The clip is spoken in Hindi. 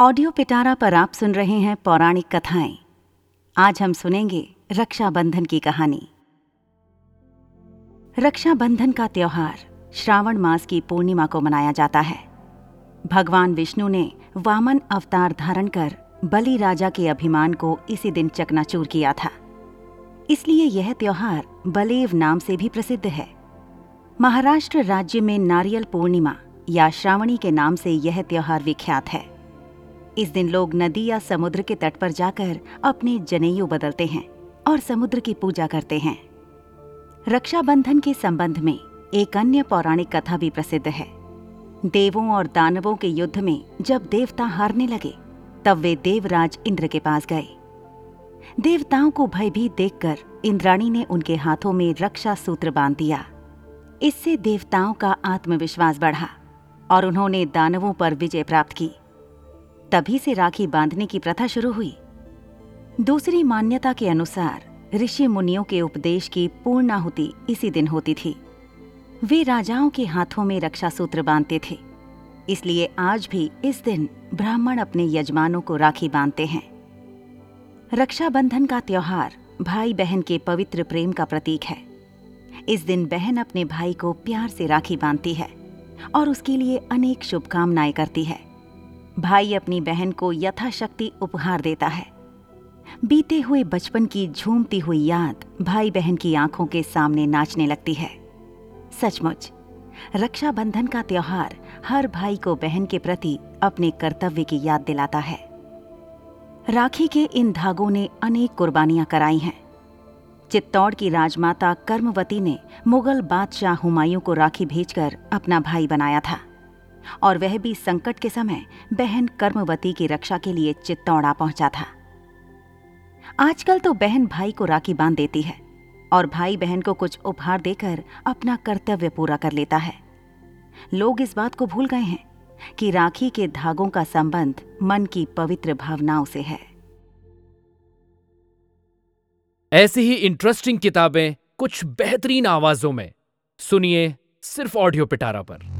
ऑडियो पिटारा पर आप सुन रहे हैं पौराणिक कथाएँ। आज हम सुनेंगे रक्षाबंधन की कहानी। रक्षाबंधन का त्योहार श्रावण मास की पूर्णिमा को मनाया जाता है। भगवान विष्णु ने वामन अवतार धारण कर बलि राजा के अभिमान को इसी दिन चकनाचूर किया था। इसलिए यह त्योहार बलेव नाम से भी प्रसिद्ध है। महाराष्ट्र राज्य में नारियल पूर्णिमा या श्रावणी के नाम से यह त्योहार विख्यात है। इस दिन लोग नदी या समुद्र के तट पर जाकर अपने जनेयू बदलते हैं और समुद्र की पूजा करते हैं। रक्षाबंधन के संबंध में एक अन्य पौराणिक कथा भी प्रसिद्ध है। देवों और दानवों के युद्ध में जब देवता हारने लगे, तब वे देवराज इंद्र के पास गए। देवताओं को भयभीत देखकर इंद्राणी ने उनके हाथों में रक्षा सूत्र बाँध दिया। इससे देवताओं का आत्मविश्वास बढ़ा और उन्होंने दानवों पर विजय प्राप्त की। तभी से राखी बांधने की प्रथा शुरू हुई। दूसरी मान्यता के अनुसार, ऋषि मुनियों के उपदेश की पूर्णाहुति इसी दिन होती थी। वे राजाओं के हाथों में रक्षा सूत्र बांधते थे। इसलिए आज भी इस दिन ब्राह्मण अपने यजमानों को राखी बांधते हैं। रक्षाबंधन का त्योहार भाई बहन के पवित्र प्रेम का प्रतीक है। इस दिन बहन अपने भाई को प्यार से राखी बांधती है और उसके लिए अनेक शुभकामनाएँ करती है। भाई अपनी बहन को यथाशक्ति उपहार देता है। बीते हुए बचपन की झूमती हुई याद भाई बहन की आँखों के सामने नाचने लगती है। सचमुच, रक्षाबंधन का त्योहार हर भाई को बहन के प्रति अपने कर्तव्य की याद दिलाता है। राखी के इन धागों ने अनेक कुर्बानियाँ कराई हैं। चित्तौड़ की राजमाता कर्मवती ने मुगल बादशाह हुमायूं को राखी भेजकर अपना भाई बनाया था। और वह भी संकट के समय बहन कर्मवती की रक्षा के लिए चित्तौड़ा पहुँचा था। आजकल तो बहन भाई को राखी बाँध देती है और भाई बहन को कुछ उपहार देकर अपना कर्तव्य पूरा कर लेता है। लोग इस बात को भूल गए हैं कि राखी के धागों का संबंध मन की पवित्र भावनाओं से है। ऐसी ही इंटरेस्टिंग किताबें कुछ बेहतरीन आवाजों में। सुनिए सिर्फ़ ऑडियो पिटारा पर।